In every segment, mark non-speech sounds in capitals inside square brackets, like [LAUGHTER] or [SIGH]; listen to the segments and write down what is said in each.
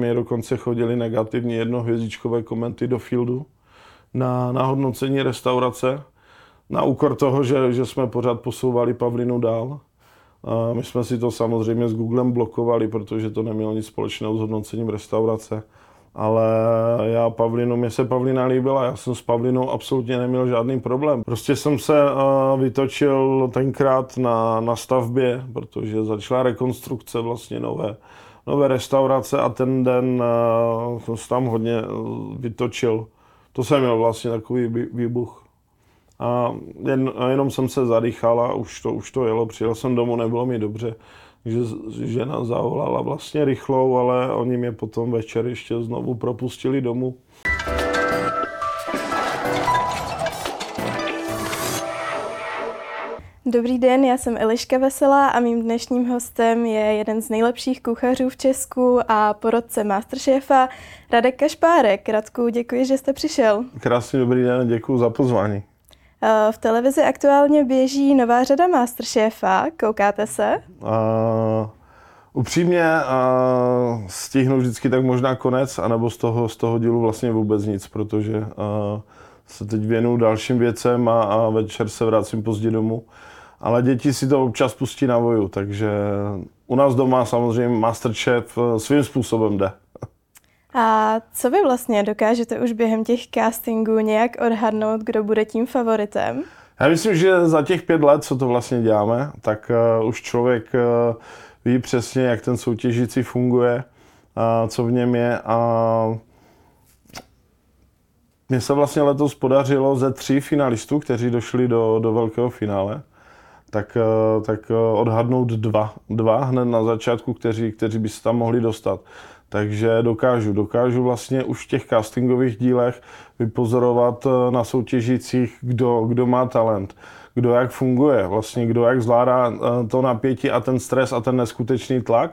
Mě dokonce chodili negativní jednohvězdičkové komenty do fieldu na, na hodnocení restaurace, na úkor toho, že, že jsme pořád posouvali Pavlinu dál. A my jsme si to samozřejmě s Googlem blokovali, protože to nemělo nic společného s hodnocením restaurace. Ale já Pavlinu, mě se Pavlina líbila, já jsem s Pavlinou absolutně neměl žádný problém. Prostě jsem se uh, vytočil tenkrát na, na stavbě, protože začala rekonstrukce vlastně nové, nové restaurace a ten den uh, jsem se tam hodně uh, vytočil. To jsem měl vlastně takový výbuch. A jen, jenom jsem se zadýchal a už to, už to jelo. Přijel jsem domů, nebylo mi dobře. Takže žena zavolala vlastně rychlou, ale oni mě potom večer ještě znovu propustili domů. Dobrý den, já jsem Eliška Veselá a mým dnešním hostem je jeden z nejlepších kuchařů v Česku a porodce Masterchefa Radek Kašpárek. Radku, děkuji, že jste přišel. Krásný dobrý den, děkuji za pozvání. Eh, v televizi aktuálně běží nová řada Masterchefa. Koukáte se? Uh, upřímně uh, stihnu vždycky tak možná konec, anebo z toho, z toho dílu vlastně vůbec nic, protože uh, se teď věnuju dalším věcem a, a večer se vracím pozdě domů. Ale děti si to občas pustí na voju, takže u nás doma samozřejmě Masterchef svým způsobem jde. A co vy vlastně dokážete už během těch castingů nějak odhadnout, kdo bude tím favoritem? Já myslím, že za těch pět let, co to vlastně děláme, tak uh, už člověk uh, ví přesně, jak ten soutěžící funguje, uh, co v něm je a mně se vlastně letos podařilo ze tří finalistů, kteří došli do, do velkého finále, tak, tak odhadnout dva, dva hned na začátku, kteří, kteří by se tam mohli dostat. Takže dokážu, dokážu vlastně už v těch castingových dílech vypozorovat eh, na soutěžících, kdo, kdo má talent, kdo jak funguje, vlastně kdo jak zvládá eh, to napětí a ten stres a ten neskutečný tlak.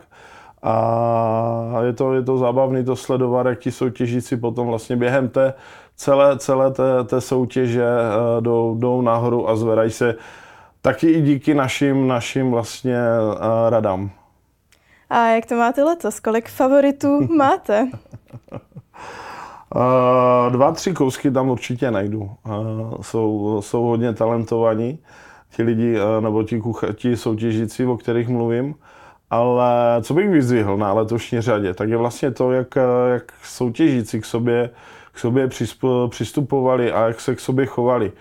A je to, je to zábavné to sledovat, jak ti soutěžíci potom vlastně během té celé, celé té, té soutěže eh, jdou, jdou nahoru a zvedají se taky i díky našim, našim vlastně radám. A jak to máte letos? Kolik favoritů [LAUGHS] máte? Uh, dva, tři kousky tam určitě najdu. Uh, jsou, jsou hodně talentovaní, ti lidi, uh, nebo ti, kucha, ti soutěžící, o kterých mluvím. Ale co bych vyzvihl na letošní řadě, tak je vlastně to, jak, jak soutěžící k sobě, k sobě přistupovali a jak se k sobě chovali.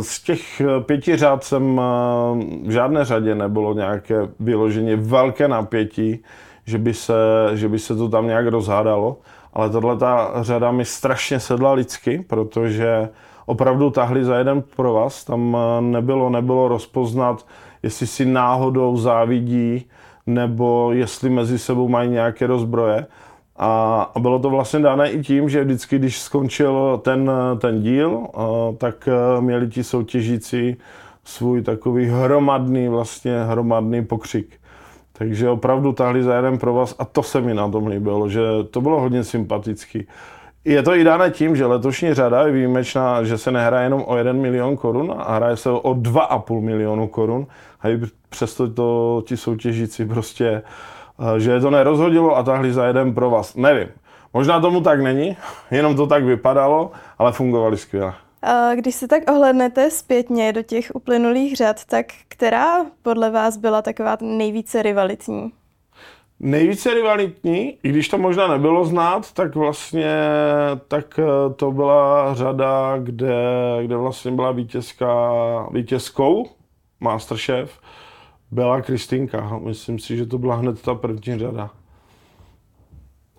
Z těch eh, pěti řád jsem eh, v žádné řadě nebylo nějaké vyloženě velké napětí, že by se, že by se to tam nějak rozhádalo. Ale tahle ta řada mi strašně sedla lidsky, protože opravdu tahli za jeden pro vás. Tam eh, nebylo, nebylo rozpoznat, jestli si náhodou závidí, nebo jestli mezi sebou mají nějaké rozbroje. A, a bylo to vlastně dané i tím, že vždycky, když skončil ten, ten díl, tak e, měli ti soutěžící svůj takový hromadný, vlastně hromadný pokřik. Takže opravdu tahli za jeden pro vás a to se mi na tom líbilo, že to bylo hodně sympatický. Je to i dané tím, že letošní řada je výjimečná, že se nehraje jenom o 1 milion korun a hraje se o 2,5 milionu korun. A i přesto to ti soutěžící prostě že je to nerozhodilo a tahli za jeden pro vás. Nevím. Možná tomu tak není, [LAUGHS] jenom to tak vypadalo, ale fungovali skvěle. Když se tak ohlednete zpětně do těch uplynulých řad, tak která podle vás byla taková nejvíce rivalitní? Nejvíce rivalitní, i když to možná nebylo znát, tak vlastně tak eh, to byla řada, kde, kde vlastně byla vítězka, vítězkou Masterchef byla Kristýnka. Myslím si, že to byla hned ta první řada.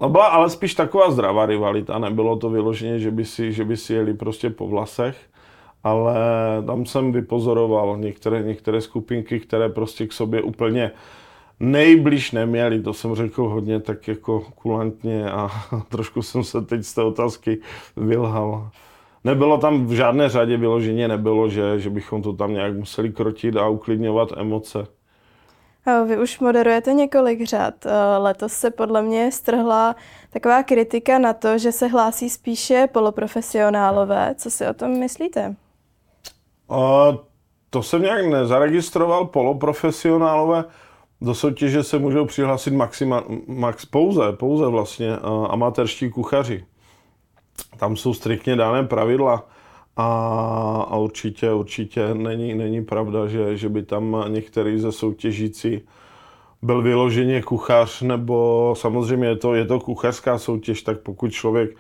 No byla ale spíš taková zdravá rivalita, nebylo to vyloženě, že by si, že by si jeli prostě po vlasech, ale tam jsem vypozoroval některé, některé skupinky, které prostě k sobě úplně nejbliž neměli, to jsem řekl hodně tak jako kulantně a [LAUGHS] trošku jsem se teď z té otázky vylhal. Nebylo tam v žádné řadě vyloženě nebylo, že, že bychom to tam nějak museli krotit a uklidňovat emoce. Vy už moderujete několik řad. Letos se podle mě strhla taková kritika na to, že se hlásí spíše poloprofesionálové. Co si o tom myslíte? Uh, to jsem nějak nezaregistroval, poloprofesionálové. Do soutěže se můžou přihlásit maxima, max, pouze, pouze vlastně uh, amatérští kuchaři. Tam jsou striktně dané pravidla a, a určitě, určitě není, není pravda, že, že by tam některý ze soutěžící byl vyloženě kuchař, nebo samozřejmě je to, je to kuchařská soutěž, tak pokud člověk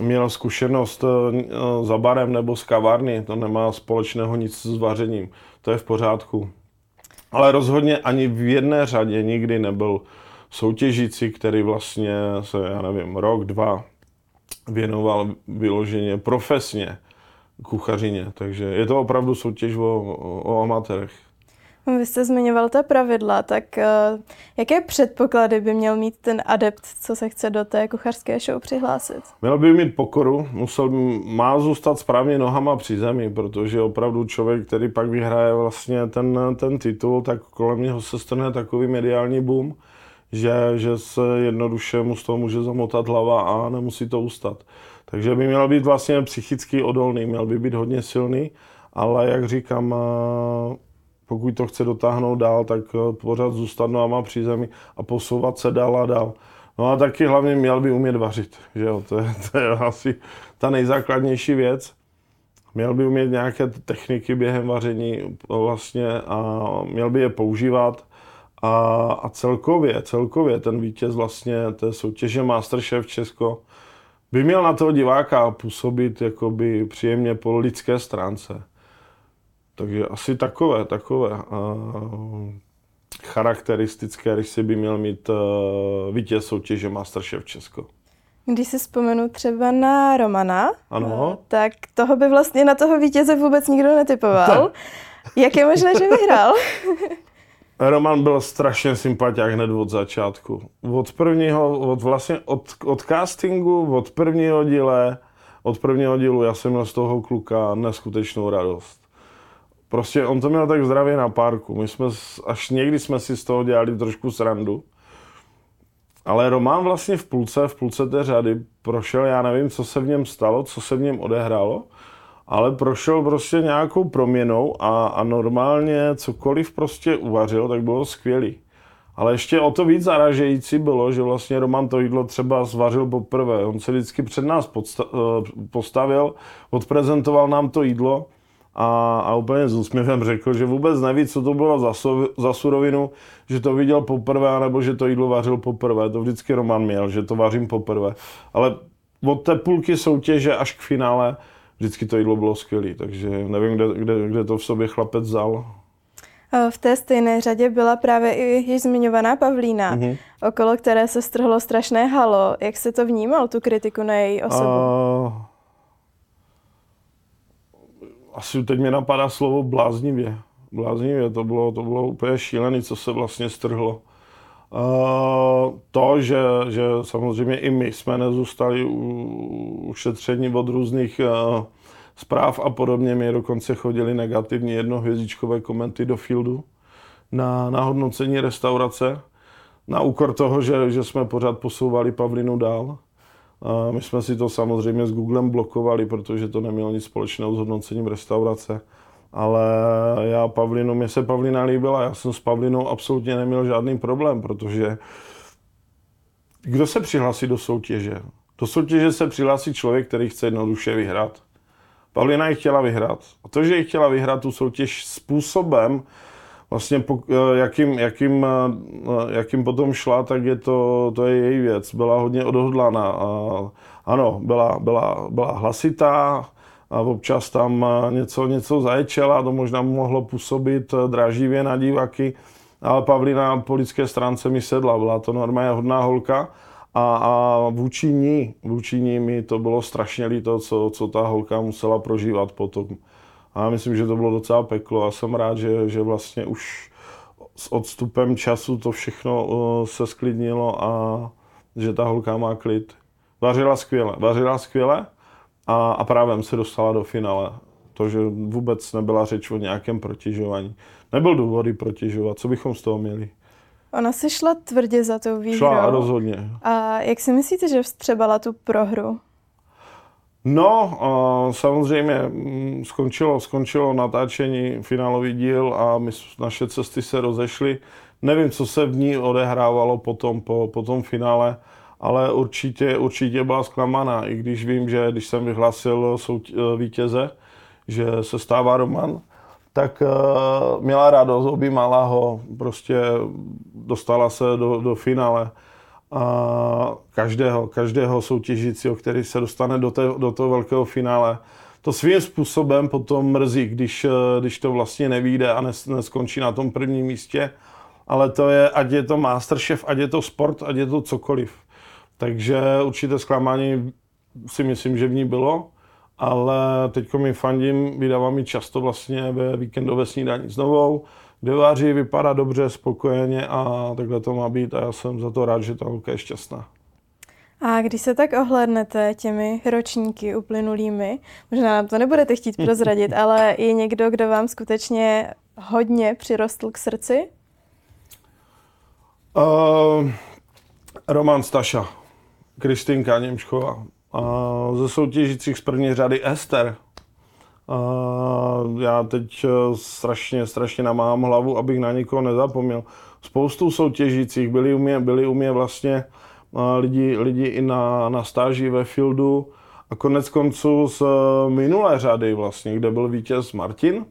měl zkušenost eh, za barem nebo z kavárny, to nemá společného nic s vařením, to je v pořádku. Ale rozhodně ani v jedné řadě nikdy nebyl soutěžící, který vlastně se, já nevím, rok, dva věnoval vyloženě profesně kuchařině. Takže je to opravdu soutěž o, o amatérech. Vy jste zmiňoval ta pravidla, tak uh, jaké předpoklady by měl mít ten adept, co se chce do té kuchařské show přihlásit? Měl by mít pokoru, musel by, má zůstat správně nohama při zemi, protože opravdu člověk, který pak vyhraje vlastně ten, ten titul, tak kolem něho se strne takový mediální boom, že, že se jednoduše mu z toho může zamotat hlava a nemusí to ustat. Takže by měl být vlastně psychicky odolný, měl by být hodně silný, ale jak říkám, uh, pokud to chce dotáhnout dál, tak eh, pořád zůstat nohama při zemi a posouvat se dál a dál. No a taky hlavně měl by umět vařit, že jo, to je, [LAUGHS] to je asi ta nejzákladnější věc. Měl by umět nějaké techniky během vaření vlastně a měl by je používat a, a celkově, celkově ten vítěz vlastně té soutěže Masterchef Česko by měl na toho diváka působit jakoby příjemně po lidské stránce. Takže asi takové, takové uh, charakteristické rysy by měl mít uh, vítěz soutěže Masterchef Česko. Když si vzpomenu třeba na Romana, ano. Uh, tak toho by vlastně na toho vítěze vůbec nikdo netypoval. [LAUGHS] Jak je možné, že vyhrál? [LAUGHS] Roman byl strašně sympatiák hned od začátku. Od prvního, od vlastně od, od castingu, od prvního díle, od prvního dílu já jsem měl z toho kluka neskutečnou radost. Prostě on to měl tak zdravě na párku. My jsme, až někdy jsme si z toho dělali trošku srandu. Ale Roman vlastně v půlce, v půlce té řady prošel, já nevím, co se v něm stalo, co se v něm odehrálo, ale prošel prostě nějakou proměnou a, a normálně cokoliv prostě uvařil, tak bylo skvělý. Ale ještě o to víc zaražející bylo, že vlastně Roman to jídlo třeba zvařil poprvé. On se vždycky před nás eh, postavil, odprezentoval nám to jídlo a, a úplně s úsměvem řekl, že vůbec neví, co to bylo za, so, za surovinu, že to viděl poprvé, nebo že to jídlo vařil poprvé. To vždycky Roman měl, že to vařím poprvé. Ale od té půlky soutěže až k finále vždycky to jídlo bylo skvělé, takže nevím, kde, kde, kde to v sobě chlapec vzal. V té stejné řadě byla právě i již zmiňovaná Pavlína, mm-hmm. okolo které se strhlo strašné halo. Jak se to vnímal, tu kritiku na její osobu? Uh, asi teď mě napadá slovo bláznivě. Bláznivě, to bylo, to bylo úplně šílené, co se vlastně strhlo. Uh, to, že, že samozřejmě i my jsme nezůstali ušetření od různých uh, zpráv a podobně. My dokonce chodili negativní jednohvězdičkové komenty do fieldu na, na hodnocení restaurace, na úkor toho, že, že jsme pořád posouvali Pavlinu dál. A my jsme si to samozřejmě s Googlem blokovali, protože to nemělo nic společného s hodnocením restaurace. Ale já Pavlinu, mě se Pavlina líbila, já jsem s Pavlinou absolutně neměl žádný problém, protože kdo se přihlásí do soutěže? Do soutěže se přihlásí člověk, který chce jednoduše vyhrát. Pavlina ji chtěla vyhrát. A to, že ji chtěla vyhrát tu soutěž způsobem, vlastně eh, jakým, jakým, eh, jakým potom šla, tak je to, to je její věc. Byla hodně odhodlaná. A, ano, byla, byla, byla hlasitá, a občas tam eh, něco, něco zaječela, to možná mohlo působit draživě na diváky, ale Pavlina po lidské stránce mi sedla, byla to normálně hodná holka a, a vůči ní, vůči ní mi to bylo strašně líto, co, co ta holka musela prožívat potom. A myslím, že to bylo docela peklo a jsem rád, že, že vlastně už s odstupem času to všechno uh, se sklidnilo a že ta holka má klid. Vařila skvěle, vařila skvěle a, a právě se dostala do finále. To, že vůbec nebyla řeč o nějakém protěžování. Nebyl důvody protěžovat, co bychom z toho měli? Ona si šla tvrdě za tou výhrou. Šla rozhodně. A jak si myslíte, že vstřebala tu prohru? No, samozřejmě mm, skončilo, skončilo natáčení finálový díl a my, naše cesty se rozešly. Nevím, co se v ní odehrávalo potom, po, po tom finále, ale určitě, určitě byla zklamaná, i když vím, že když jsem vyhlásil sout, vítěze, že se stává Roman, tak uh, měla radost, objímala ho, prostě dostala se do, do finále a každého, každého soutěžícího, který se dostane do, té, do toho velkého finále. To svým způsobem potom mrzí, když, když to vlastně nevíde a nes, neskončí na tom prvním místě, ale to je, ať je to Masterchef, ať je to sport, ať je to cokoliv. Takže určité zklamání si myslím, že v ní bylo ale teď mi fandím, vydávám mi často vlastně ve víkendové snídaní s novou, kde vypadá dobře, spokojeně a takhle to má být a já jsem za to rád, že ta holka je šťastná. A když se tak ohlednete těmi ročníky uplynulými, možná nám to nebudete chtít prozradit, [LAUGHS] ale je někdo, kdo vám skutečně hodně přirostl k srdci? Uh, Roman Staša, Kristýnka Němčková. A ze soutěžících z první řady Ester. A já teď eh, strašně, strašně namáhám hlavu, abych na někoho nezapomněl. Spoustu soutěžících byli u mě, byli u mě vlastně eh, lidi, lidi i na, na stáži ve fieldu a konec konců z eh, minulé řady vlastně, kde byl vítěz Martin,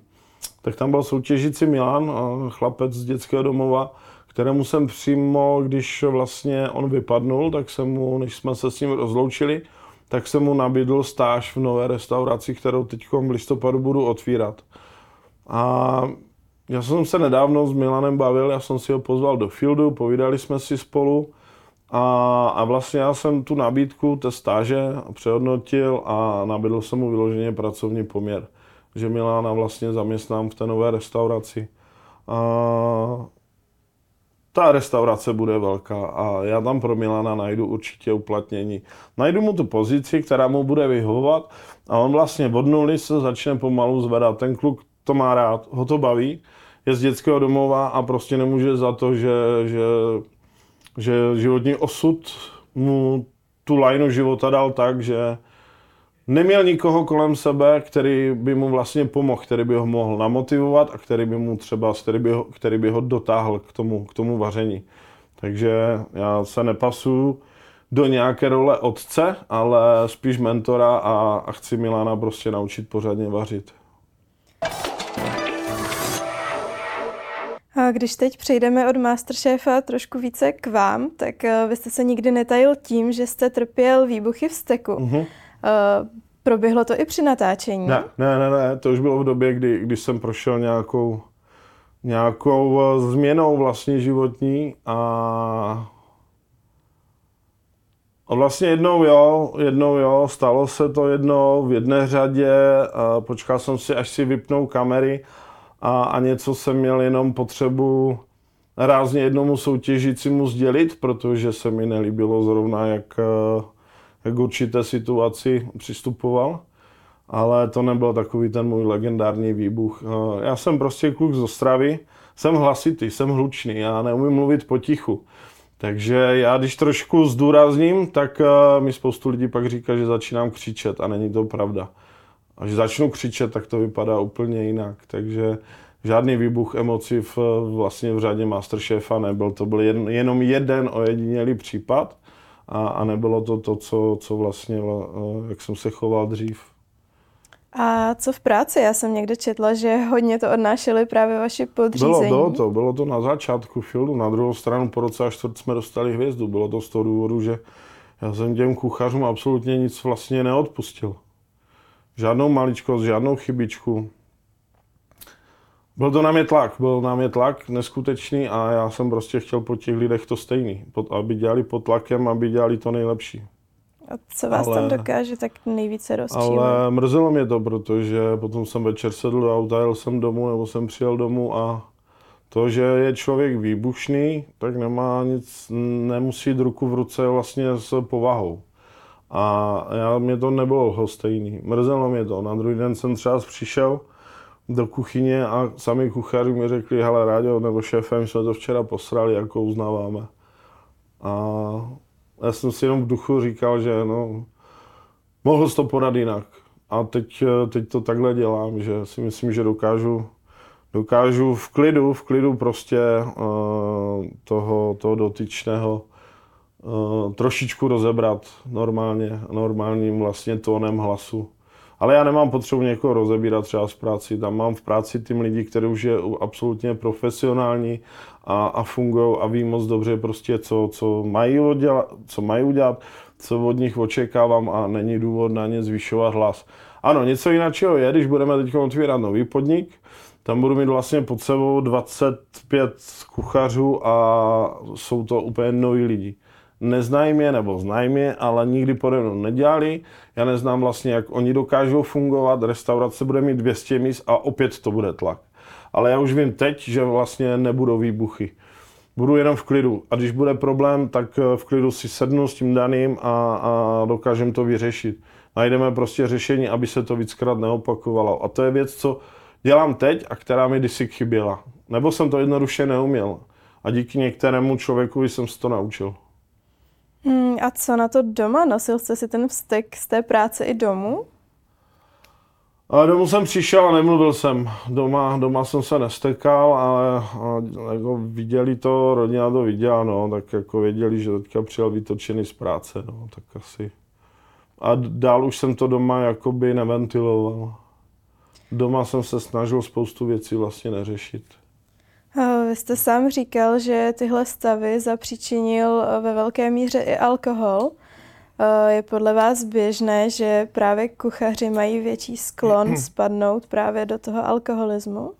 tak tam byl soutěžící Milan, chlapec z dětského domova, kterému jsem přímo, když vlastně on vypadnul, tak jsem mu, než jsme se s ním rozloučili, tak jsem mu nabídl stáž v nové restauraci, kterou teď v listopadu budu otvírat. A já jsem se nedávno s Milanem bavil, já jsem si ho pozval do fieldu, povídali jsme si spolu a, a vlastně já jsem tu nabídku té stáže přehodnotil a nabídl jsem mu vyloženě pracovní poměr, že Milana vlastně zaměstnám v té nové restauraci. A ta restaurace bude velká a já tam pro Milana najdu určitě uplatnění. Najdu mu tu pozici, která mu bude vyhovovat a on vlastně od nuly se začne pomalu zvedat. Ten kluk to má rád, ho to baví, je z dětského domova a prostě nemůže za to, že, že, že životní osud mu tu lajnu života dal tak, že neměl nikoho kolem sebe, který by mu vlastně pomohl, který by ho mohl namotivovat a který by mu třeba, který by ho, který by ho dotáhl k tomu, k tomu vaření. Takže já se nepasuju do nějaké role otce, ale spíš mentora a, a chci Milana prostě naučit pořádně vařit. A když teď přejdeme od Masterchefa trošku více k vám, tak eh, vy jste se nikdy netajil tím, že jste trpěl výbuchy v steku. Uh-huh. Uh, proběhlo to i při natáčení? Ne, ne, ne, ne, to už bylo v době, kdy, kdy jsem prošel nějakou, nějakou uh, změnou vlastně životní a a vlastně jednou jo, jednou jo, stalo se to jednou v jedné řadě, a počkal jsem si, až si vypnou kamery a, a něco jsem měl jenom potřebu rázně jednomu soutěžícímu sdělit, protože se mi nelíbilo zrovna, jak, k určité situaci přistupoval, ale to nebyl takový ten můj legendární výbuch. Eh, já jsem prostě kluk z Ostravy, jsem hlasitý, jsem hlučný, já neumím mluvit potichu. Takže já když trošku zdůrazním, tak eh, mi spoustu lidí pak říká, že začínám křičet a není to pravda. A že začnu křičet, tak to vypadá úplně jinak. Takže žádný výbuch emocí v, vlastně v řadě Masterchefa nebyl. To byl jen, jenom jeden ojedinělý případ a, a nebylo to to, co, co vlastně, eh, jak jsem se choval dřív. A co v práci? Já jsem někde četla, že hodně to odnášeli právě vaši podřízení. Bylo, bylo to, bylo to na začátku filmu. Na druhou stranu po roce a čtvrt jsme dostali hvězdu. Bylo to z toho důvodu, že já jsem těm kuchařům absolutně nic vlastně neodpustil. Žádnou maličkost, žádnou chybičku. Byl to na mě tlak, byl na mě tlak neskutečný a já jsem prostě chtěl po těch lidech to stejný, aby dělali pod tlakem, aby dělali to nejlepší. A co vás ale, tam dokáže tak nejvíce rozčílit? Ale mrzelo mě to, protože potom jsem večer sedl do auta, jel jsem domů, nebo jsem přijel domů a to, že je člověk výbušný, tak nemá nic, nemusí jít ruku v ruce vlastně s povahou. A já, mě to nebylo stejný. Mrzelo mě to. Na druhý den jsem třeba přišel, do kuchyně a sami kuchaři mi řekli, hele Ráďo, nebo šéfem jsme to včera posrali, jako uznáváme. A já jsem si jenom v duchu říkal, že no, mohl jsi to podat jinak. A teď, teď to takhle dělám, že si myslím, že dokážu dokážu v klidu, v klidu prostě uh, toho, toho dotyčného uh, trošičku rozebrat normálně, normálním vlastně tónem hlasu. Ale já nemám potřebu někoho rozebírat třeba z práci. Tam mám v práci tým lidí, kteří už je absolutně profesionální a, a fungují a ví moc dobře prostě, co, co, mají udělat, co mají udělat, co od nich očekávám a není důvod na ně zvyšovat hlas. Ano, něco jiného je, když budeme teď otvírat nový podnik, tam budu mít vlastně pod sebou 25 kuchařů a jsou to úplně noví lidi. Neznají mě nebo znají mě, ale nikdy pode mnou nedělali. Já neznám vlastně, jak oni dokážou fungovat. Restaurace bude mít 200 míst a opět to bude tlak. Ale já už vím teď, že vlastně nebudou výbuchy. Budu jenom v klidu. A když bude problém, tak v klidu si sednu s tím daným a, a dokážem to vyřešit. Najdeme prostě řešení, aby se to víckrát neopakovalo. A to je věc, co dělám teď a která mi kdysi chyběla. Nebo jsem to jednoduše neuměl. A díky některému člověku jsem se to naučil. Hmm, a co na to doma? Nosil jste si ten vztek z té práce i domů? A domů jsem přišel a nemluvil jsem. Doma, doma jsem se nestekal, ale jako viděli to, rodina to viděla, no, tak jako věděli, že teďka přijel vytočený z práce, no, tak asi. A dál už jsem to doma jakoby neventiloval. Doma jsem se snažil spoustu věcí vlastně neřešit. Vy jste sám říkal, že tyhle stavy zapříčinil ve velké míře i alkohol. Je podle vás běžné, že právě kuchaři mají větší sklon spadnout právě do toho alkoholismu?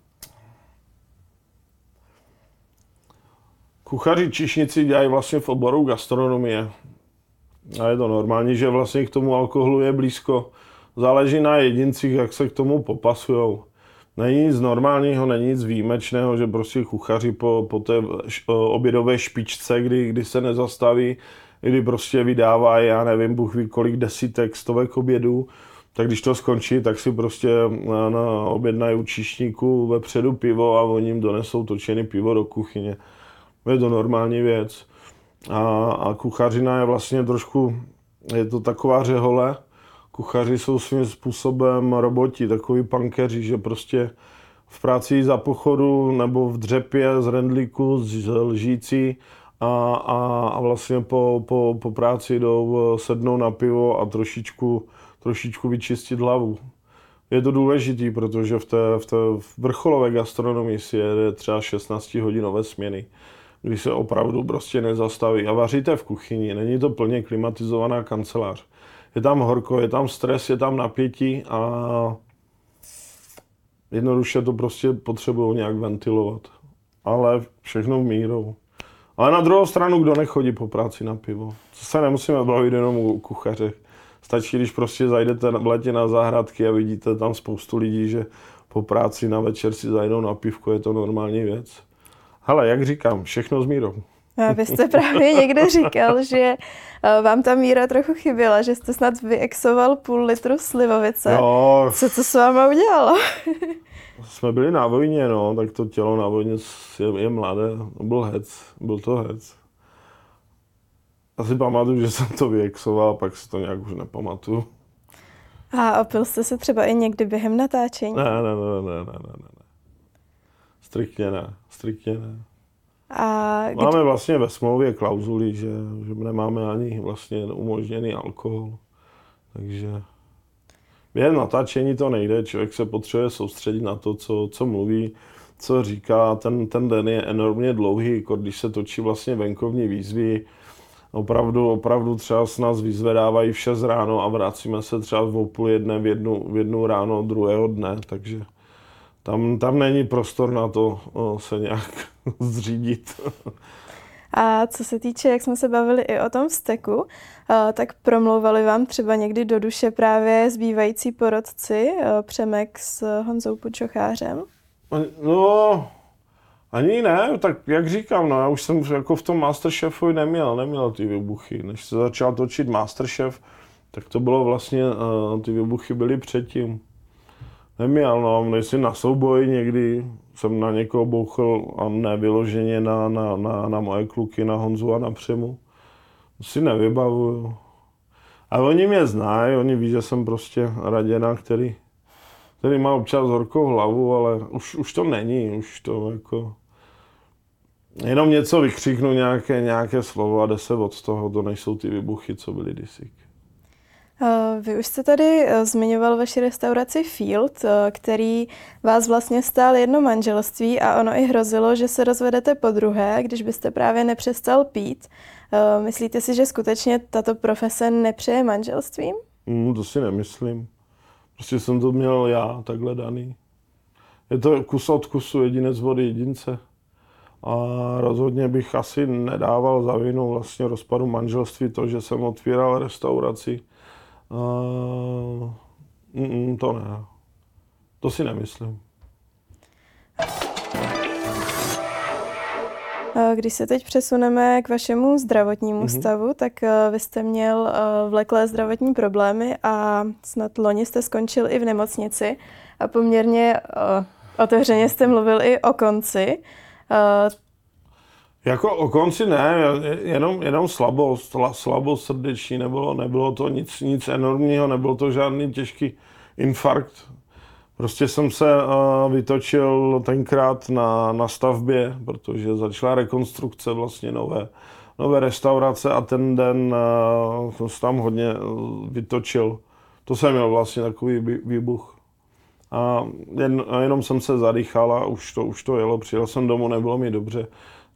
Kuchaři čišnici dělají vlastně v oboru gastronomie. A je to normální, že vlastně k tomu alkoholu je blízko. Záleží na jedincích, jak se k tomu popasují. Není nic normálního, není nic výjimečného, že prostě kuchaři po, po té obědové špičce, kdy, kdy se nezastaví, kdy prostě vydává, já nevím, Bůh ví kolik desítek, stovek obědů, tak když to skončí, tak si prostě na, na objednají u číšníku vepředu pivo a oni jim donesou točený pivo do kuchyně. Je to normální věc. A, a kuchařina je vlastně trošku, je to taková řehole, kuchaři jsou svým způsobem roboti, takový pankeři, že prostě v práci za pochodu nebo v dřepě z rendlíku, z lžící a, a, a vlastně po, po, po práci jdou sednou na pivo a trošičku, trošičku vyčistit hlavu. Je to důležitý, protože v té, v té vrcholové gastronomii si jede třeba 16 hodinové směny, kdy se opravdu prostě nezastaví. A vaříte v kuchyni, není to plně klimatizovaná kancelář je tam horko, je tam stres, je tam napětí a jednoduše to prostě potřebují nějak ventilovat. Ale všechno v mírou. Ale na druhou stranu, kdo nechodí po práci na pivo? Co se nemusíme bavit jenom u kuchaře. Stačí, když prostě zajdete v letě na zahrádky a vidíte tam spoustu lidí, že po práci na večer si zajdou na pivko, je to normální věc. Ale jak říkám, všechno s mírou. A vy jste právě někde říkal, že eh, vám ta míra trochu chyběla, že jste snad vyexoval půl litru slivovice. Jo. Co to s váma udělalo? [LAUGHS] Jsme byli na vojně, no, tak to tělo na vojně je, je mladé. Byl hec, byl to hec. Asi pamatuju, že jsem to vyexoval, pak si to nějak už nepamatuju. A opil jste se třeba i někdy během natáčení? Ne, ne, ne, ne, ne, ne, ne. Striktně ne, striktně ne. A kdy... Máme vlastně ve smlouvě klauzuli, že, že nemáme ani vlastně umožněný alkohol. Takže během natáčení to nejde, člověk se potřebuje soustředit na to, co, co mluví, co říká. Ten, ten den je enormně dlouhý, jako když se točí vlastně venkovní výzvy, opravdu, opravdu třeba s nás vyzvedávají v 6 ráno a vracíme se třeba v půl jedné v jednu, v jednu ráno druhého dne, takže tam, tam není prostor na to o, se nějak [LAUGHS] zřídit. A co se týče, jak jsme se bavili i o tom vzteku, tak promlouvali vám třeba někdy do duše právě zbývající porodci Přemek s Honzou Pučochářem? No, ani ne, tak jak říkám, no, já už jsem jako v tom Masterchefu neměl, neměl ty výbuchy. Než se začal točit Masterchef, tak to bylo vlastně, ty výbuchy byly předtím neměl, no, nejsi na souboj někdy, jsem na někoho bouchl a ne vyloženě na, na, na, na moje kluky, na Honzu a na Přemu. Si nevybavuju. A oni mě znají, oni ví, že jsem prostě raděna, který který má občas horkou hlavu, ale už, už to není, už to jako... Jenom něco vykřiknu, nějaké, nějaké slovo a jde se od toho, to nejsou ty vybuchy, co byly kdysi. Eh, vy už jste tady eh, zmiňoval vaši restauraci Field, eh, který vás vlastně stál jedno manželství a ono i hrozilo, že se rozvedete po druhé, když byste právě nepřestal pít. Myslíte si, že skutečně tato profese nepřeje manželstvím? Mm, to si nemyslím. Prostě jsem to měl já takhle daný. Je to kus od kusu, jedinec vody jedince. A rozhodně bych asi nedával za vinu vlastně rozpadu manželství to, že jsem otvíral restauraci Uh, mm, to ne. To si nemyslím. Když se teď přesuneme k vašemu zdravotnímu mm-hmm. stavu, tak vy jste měl vleklé zdravotní problémy a snad loni jste skončil i v nemocnici a poměrně otevřeně jste mluvil i o konci. Jako o konci ne, jenom, jenom slabost, slabost srdeční, nebylo, nebylo to nic, nic enormního, nebyl to žádný těžký infarkt. Prostě jsem se uh, vytočil tenkrát na, na stavbě, protože začala rekonstrukce vlastně nové, nové restaurace a ten den uh, jsem se tam hodně vytočil. To jsem měl vlastně takový výbuch. A jen, jenom jsem se zadýchal a už to, už to jelo. Přijel jsem domů, nebylo mi dobře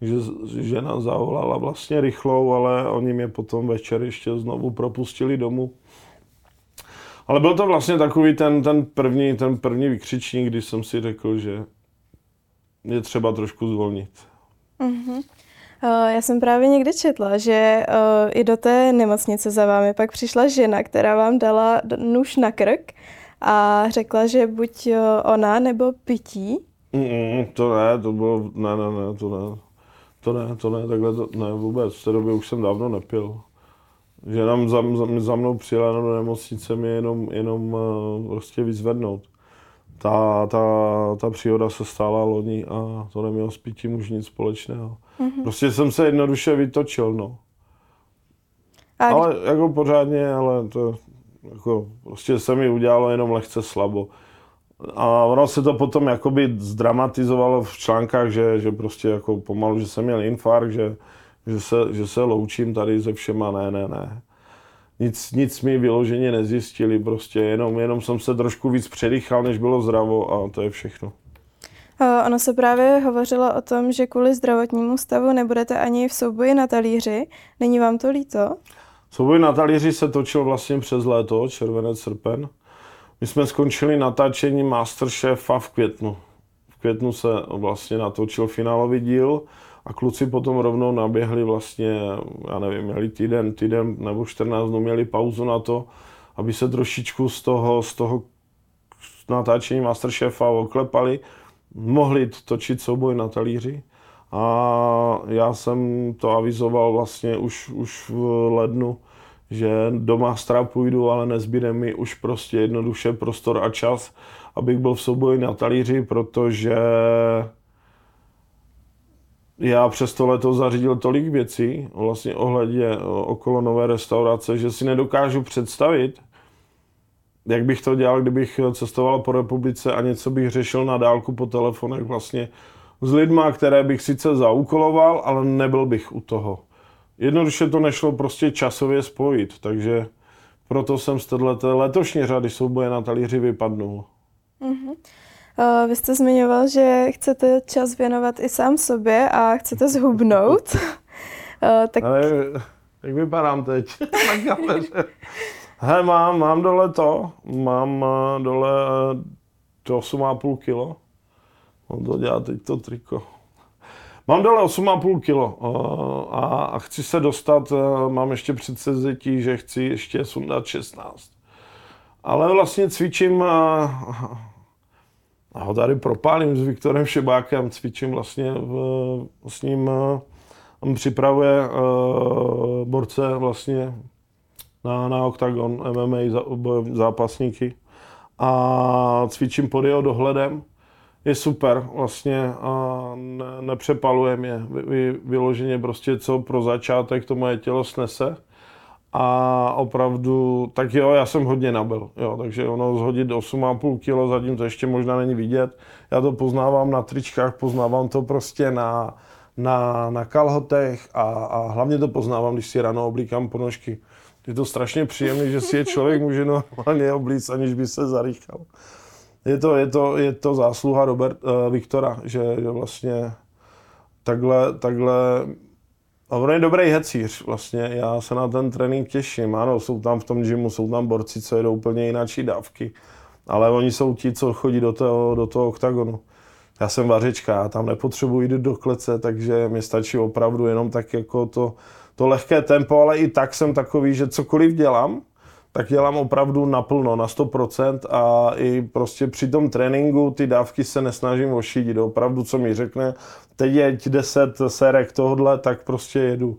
že žena zavolala vlastně rychlou, ale oni mě potom večer ještě znovu propustili domů. Ale byl to vlastně takový ten, ten, první, ten první vykřičník, kdy jsem si řekl, že je třeba trošku zvolnit. Mm-hmm. Já jsem právě někde četla, že uh, i do té nemocnice za vámi pak přišla žena, která vám dala nůž na krk a řekla, že buď ona nebo pití. Mm, to ne, to bylo, ne, ne, ne, to ne. To ne, to ne, takhle to, ne vůbec. V té době už jsem dávno nepil. Že nám za, za, za mnou přijela do nemocnice mě jenom, jenom uh, prostě vyzvednout. Ta, ta, ta příhoda se stála loni a to nemělo s pitím už nic společného. Mm-hmm. Prostě jsem se jednoduše vytočil, no. A ale jako pořádně, ale to jako, prostě se mi udělalo jenom lehce slabo. A ono se to potom jakoby zdramatizovalo v článkách, že, že prostě jako pomalu, že jsem měl infarkt, že, že, se, že se loučím tady se všema, ne, ne, ne. Nic, nic mi vyloženě nezjistili, prostě jenom, jenom jsem se trošku víc předýchal, než bylo zdravo a to je všechno. Ono se právě hovořilo o tom, že kvůli zdravotnímu stavu nebudete ani v souboji na talíři. Není vám to líto? Souboj na talíři se točil vlastně přes léto, červenec, srpen. My jsme skončili natáčení Masterchefa v květnu. V květnu se vlastně natočil finálový díl a kluci potom rovnou naběhli vlastně, já nevím, měli týden, týden nebo 14 dnů, měli pauzu na to, aby se trošičku z toho, z toho natáčení Masterchefa oklepali, mohli točit souboj na talíři. A já jsem to avizoval vlastně už, už v lednu, že do Mastera půjdu, ale nezbyde mi už prostě jednoduše prostor a čas, abych byl v souboji na talíři, protože já přes to leto zařídil tolik věcí, vlastně ohledně okolo nové restaurace, že si nedokážu představit, jak bych to dělal, kdybych cestoval po republice a něco bych řešil na dálku po telefonech vlastně s lidma, které bych sice zaúkoloval, ale nebyl bych u toho jednoduše to nešlo prostě časově spojit, takže proto jsem z této letošní řady souboje na talíři vypadnul. Mm-hmm. Uh, vy jste zmiňoval, že chcete čas věnovat i sám sobě a chcete zhubnout. uh, [LAUGHS] tak... Ale jak vypadám teď [LAUGHS] na He, mám, mám dole to, mám uh, dole to 8,5 kilo. On to dělá teď to triko. Mám dole 8,5 kilo eh, a, chci se dostat, eh, mám ještě předsevzetí, že chci ještě sundat 16. Ale vlastně cvičím, a, a ho tady propálím s Viktorem Šebákem, cvičím vlastně v, s ním, eh, on připravuje borce vlastně na, na OKTAGON, MMA zápasníky a cvičím pod jeho dohledem je super vlastně a ne, nepřepaluje mě vy, vyloženě prostě co pro začátek to moje tělo snese a opravdu, tak jo, já jsem hodně nabil, jo, takže ono zhodit 8,5 kg, zatím to ještě možná není vidět. Já to poznávám na tričkách, poznávám to prostě na, na, na kalhotech a, a hlavně to poznávám, když si ráno oblíkám ponožky. Je to strašně příjemné, že si je člověk může normálně oblíct, aniž by se zarýchal. Je to, je to, je to zásluha Robert, uh, Viktora, že, že vlastně takhle, takhle a on je dobrý hecíř vlastně, já se na ten trénink těším. Ano, jsou tam v tom gymu, jsou tam borci, co jedou úplně jináčí dávky, ale oni jsou ti, co chodí do toho, do toho oktagonu. Já jsem vařička, já tam nepotřebuji jít do klece, takže mi stačí opravdu jenom tak jako to, to lehké tempo, ale i tak jsem takový, že cokoliv dělám, tak dělám opravdu naplno, na 100% a i prostě při tom tréninku ty dávky se nesnažím ošidit. Opravdu, co mi řekne, teď je 10 serek tohle, tak prostě jedu.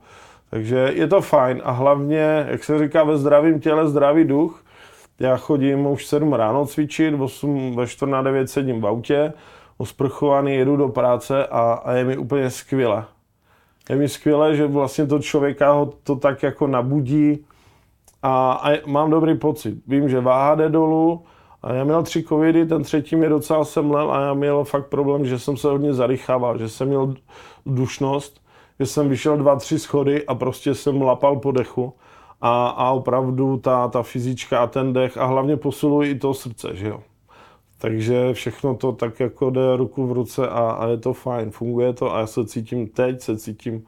Takže je to fajn a hlavně, jak se říká, ve zdravém těle zdravý duch. Já chodím už 7 ráno cvičit, 8, ve 4 na 9 sedím v autě, osprchovaný, jedu do práce a, a je mi úplně skvěle. Je mi skvěle, že vlastně to člověka ho to tak jako nabudí, a, a mám dobrý pocit. Vím, že váha jde dolů, a já měl tři covidy, ten třetí mě docela semlel a já měl fakt problém, že jsem se hodně zarychával, že jsem měl dušnost, že jsem vyšel dva, tři schody a prostě jsem lapal po dechu. A, a opravdu ta, ta fyzička a ten dech a hlavně posiluji i to srdce, že jo. Takže všechno to tak jako jde ruku v ruce a, a je to fajn, funguje to a já se cítím teď, se cítím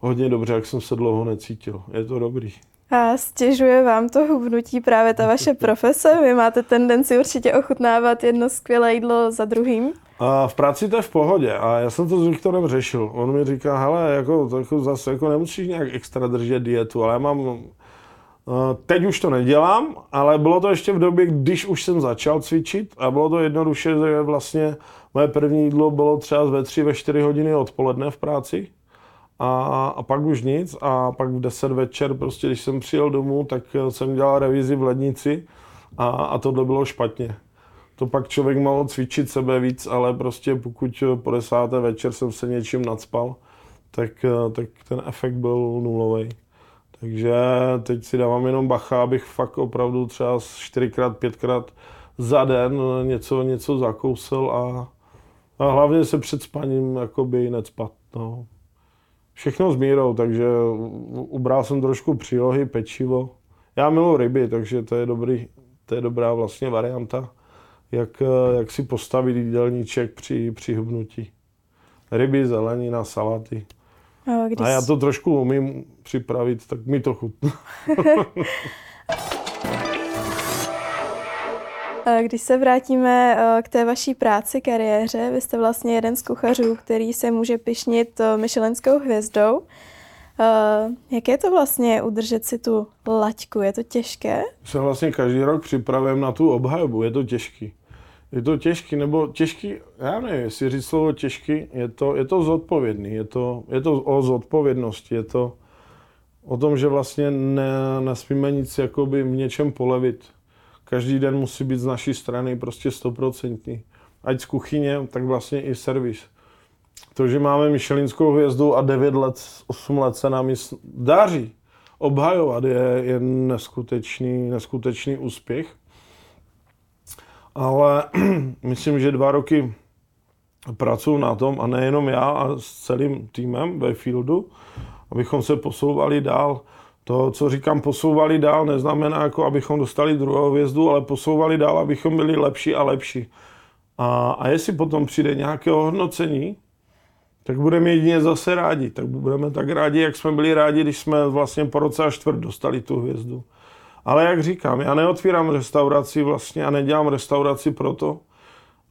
hodně dobře, jak jsem se dlouho necítil. Je to dobrý. A stěžuje vám to hubnutí právě ta vaše [LAUGHS] profese? Vy máte tendenci určitě ochutnávat jedno skvělé jídlo za druhým? A v práci to je v pohodě a já jsem to s Viktorem řešil. On mi říká, hele, jako, to jako zase jako nemusíš nějak extra držet dietu, ale já mám Teď už to nedělám, ale bylo to ještě v době, když už jsem začal cvičit a bylo to jednoduše, že vlastně moje první jídlo bylo třeba ve 3, ve 4 hodiny odpoledne v práci a, a pak už nic a pak v 10 večer, prostě když jsem přijel domů, tak jsem dělal revizi v lednici a, a tohle bylo špatně. To pak člověk mohl cvičit sebe víc, ale prostě pokud po desáté večer jsem se něčím nadspal, tak, tak ten efekt byl nulový. Takže teď si dávám jenom bacha, abych fakt opravdu třeba čtyřikrát, pětkrát za den něco, něco zakousil a, a hlavně se před spaním jakoby necpat. No všechno s mírou, takže ubral jsem trošku přílohy, pečivo. Já miluji ryby, takže to je, dobrý, to je dobrá vlastně varianta, jak, jak si postavit jídelníček při, při hubnutí. Ryby, zelenina, salaty. A, když... a já to trošku umím připravit, tak mi to chutná. [LAUGHS] Když se vrátíme eh, k té vaší práci, kariéře, vy jste vlastně jeden z kuchařů, který se může pišnit eh, Michelinskou hvězdou. Eh, jak je to vlastně udržet si tu laťku? Je to těžké? Se vlastně každý rok připravím na tu obhajobu, je to těžký. Je to těžký, nebo těžký, já nevím, jestli říct slovo těžký, je to, je to zodpovědný, je to, je to o zodpovědnosti, je to o tom, že vlastně ne, nesmíme nic jakoby v něčem polevit každý den musí být z naší strany prostě stoprocentní. Ať z kuchyně, tak vlastně i servis. To, že máme Michelinskou hvězdu a 9 let, 8 let se nám daří obhajovat, je, je neskutečný, neskutečný úspěch. Ale [CLEARS THROAT] myslím, že dva roky pracuji na tom, a nejenom já, a s celým týmem ve fieldu, abychom se posouvali dál to, co říkám, posouvali dál, neznamená, jako abychom dostali druhou hvězdu, ale posouvali dál, abychom byli lepší a lepší. A, a jestli potom přijde nějaké hodnocení, tak budeme jedině zase rádi. Tak budeme tak rádi, jak jsme byli rádi, když jsme vlastně po roce a čtvrt dostali tu hvězdu. Ale jak říkám, já neotvírám restauraci vlastně a nedělám restauraci proto,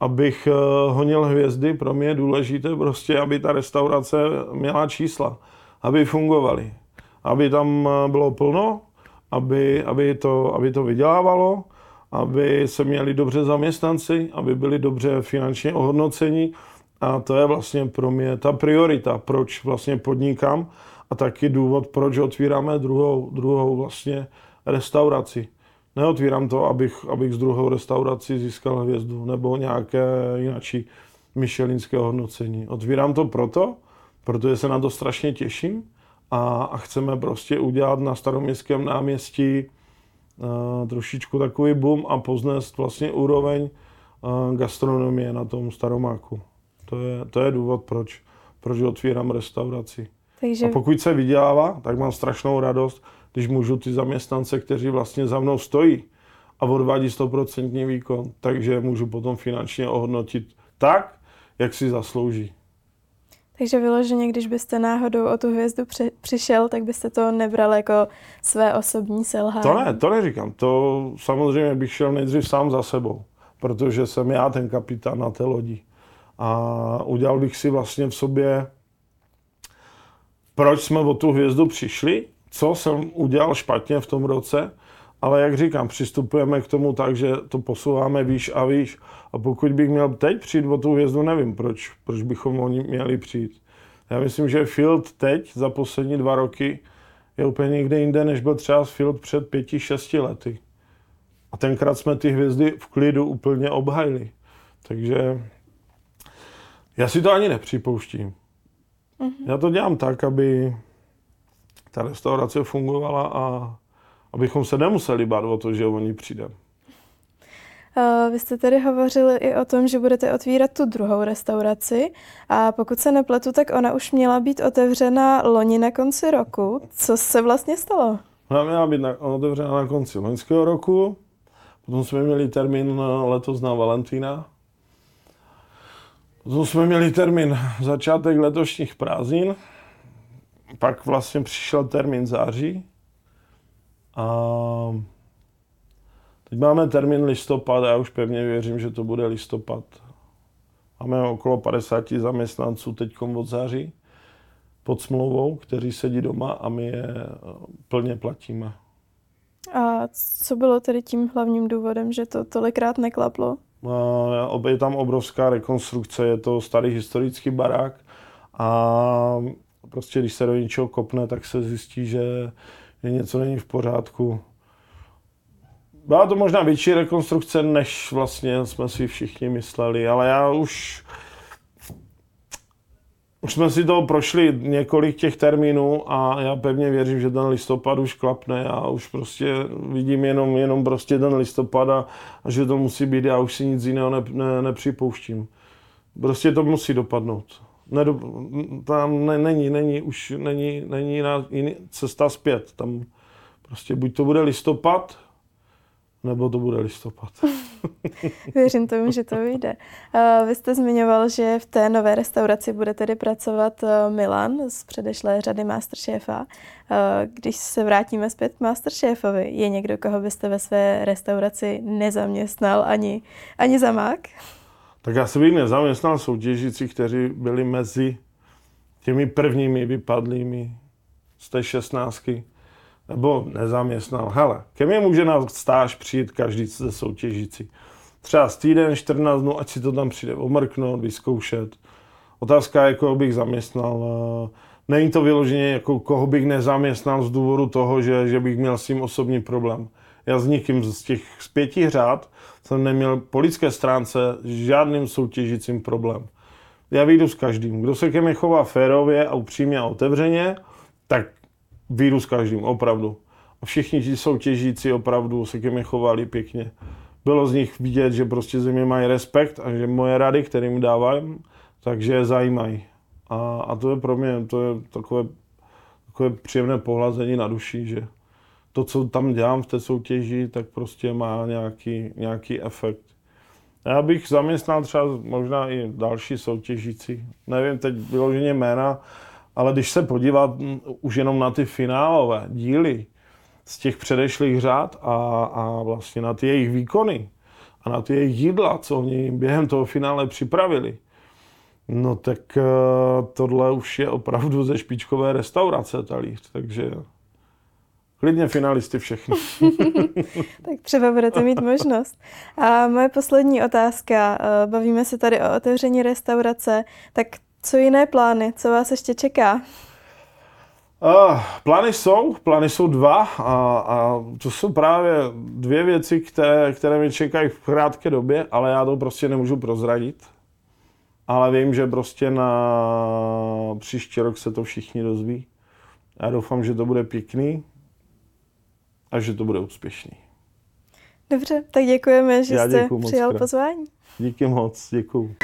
abych eh, honil hvězdy. Pro mě je důležité prostě, aby ta restaurace měla čísla, aby fungovaly aby tam eh, bylo plno, aby, aby, to, aby to vydělávalo, aby se měli dobře zaměstnanci, aby byli dobře finančně ohodnoceni. A to je vlastně pro mě ta priorita, proč vlastně podnikám a taky důvod, proč otvíráme druhou, druhou vlastně restauraci. Neotvírám to, abych, abych z druhou restauraci získal hvězdu nebo nějaké jináčí myšelinské hodnocení. Otvírám to proto, protože se na to strašně těším a, a chceme prostě udělat na staroměstském náměstí uh, trošičku takový boom a poznést vlastně úroveň uh, gastronomie na tom staromáku. To je, to je důvod, proč, proč otvírám restauraci. Takže... A pokud se vydělává, tak mám strašnou radost, když můžu ty zaměstnance, kteří vlastně za mnou stojí a odvádí 100% výkon, takže můžu potom finančně ohodnotit tak, jak si zaslouží. Takže vyloženě, když byste náhodou o tu hvězdu při, přišel, tak byste to nebral jako své osobní selhání? To ne, to neříkám. To samozřejmě bych šel nejdřív sám za sebou, protože jsem já ten kapitán na té lodi. A udělal bych si vlastně v sobě, proč jsme o tu hvězdu přišli, co jsem udělal špatně v tom roce, ale jak říkám, přistupujeme k tomu tak, že to posouváme výš a výš. A pokud bych měl teď přijít o tu hvězdu, nevím, proč, proč bychom o ní měli přijít. Já myslím, že Field teď za poslední dva roky je úplně někde jinde, než byl třeba Field před pěti, šesti lety. A tenkrát jsme ty hvězdy v klidu úplně obhajili. Takže já si to ani nepřipouštím. Mm-hmm. Já to dělám tak, aby ta restaurace fungovala a abychom se nemuseli bát o to, že oni přijdeme. Vy jste tedy hovořili i o tom, že budete otvírat tu druhou restauraci a pokud se nepletu, tak ona už měla být otevřena loni na konci roku. Co se vlastně stalo? Ona měla být na, otevřena na konci loňského roku, potom jsme měli termín letos na Valentína, potom jsme měli termín začátek letošních prázdnin, pak vlastně přišel termín září a Teď máme termín listopad a já už pevně věřím, že to bude listopad. Máme okolo 50 zaměstnanců teď od září pod smlouvou, kteří sedí doma a my je eh, plně platíme. A co bylo tedy tím hlavním důvodem, že to tolikrát neklaplo? Je tam obrovská rekonstrukce, je to starý historický barák a prostě když se do něčeho kopne, tak se zjistí, že něco není v pořádku byla to možná větší rekonstrukce, než vlastně jsme si všichni mysleli, ale já už už jsme si to prošli několik těch termínů a já pevně věřím, že ten listopad už klapne a už prostě vidím jenom, jenom prostě ten listopad a, a že to musí být, já už si nic jiného ne, ne, nepřipouštím. Prostě to musí dopadnout. Nedo, tam ne, není, není, už není, není na jiný, cesta zpět. Tam prostě buď to bude listopad, nebo to bude listopad. [LAUGHS] Věřím tomu, že to vyjde. Vy jste zmiňoval, že v té nové restauraci bude tedy pracovat uh, Milan z předešlé řady Masterchefa. Uh, když se vrátíme zpět k Masterchefovi, je někdo, koho byste ve své restauraci nezaměstnal ani, ani za mák? Tak já jsem bych nezaměstnal soutěžící, kteří byli mezi těmi prvními vypadlými z té šestnáctky nebo nezaměstnal. Hele, ke mně může na stáž přijít každý ze soutěžící. Třeba z týden, 14 dnů, ať si to tam přijde omrknout, vyzkoušet. Otázka je, koho bych zaměstnal. Není to vyloženě, jako koho bych nezaměstnal z důvodu toho, že, že bych měl s tím osobní problém. Já s nikým z těch z pěti řád jsem neměl po lidské stránce žádným soutěžícím problém. Já vyjdu s každým. Kdo se ke mně chová férově a upřímně a otevřeně, tak vyjdu s každým, opravdu. A všichni ti soutěžící opravdu se ke mně chovali pěkně. Bylo z nich vidět, že prostě ze mě mají respekt a že moje rady, které mi dávají, takže je zajímají. A, a to je pro mě to je takové, takové příjemné pohlazení na duši, že to, co tam dělám v té soutěži, tak prostě má nějaký, nějaký efekt. Já bych zaměstnal třeba možná i další soutěžící. Nevím teď vyloženě jména, ale když se podívat už jenom na ty finálové díly z těch předešlých řád a, a vlastně na ty jejich výkony a na ty jejich jídla, co oni během toho finále připravili, no tak uh, tohle už je opravdu ze špičkové restaurace talíř, takže klidně finalisty všechny. [LAUGHS] tak třeba budete mít možnost. A moje poslední otázka. Eh, bavíme se tady o otevření restaurace, tak co jiné plány? Co vás ještě čeká? Uh, plány jsou, plány jsou dva a, a to jsou právě dvě věci, které, které mě čekají v krátké době, ale já to prostě nemůžu prozradit. Ale vím, že prostě na příští rok se to všichni dozví. Já doufám, že to bude pěkný a že to bude úspěšný. Dobře, tak děkujeme, že Já jste přijal krát. pozvání. Díky moc, děkuju.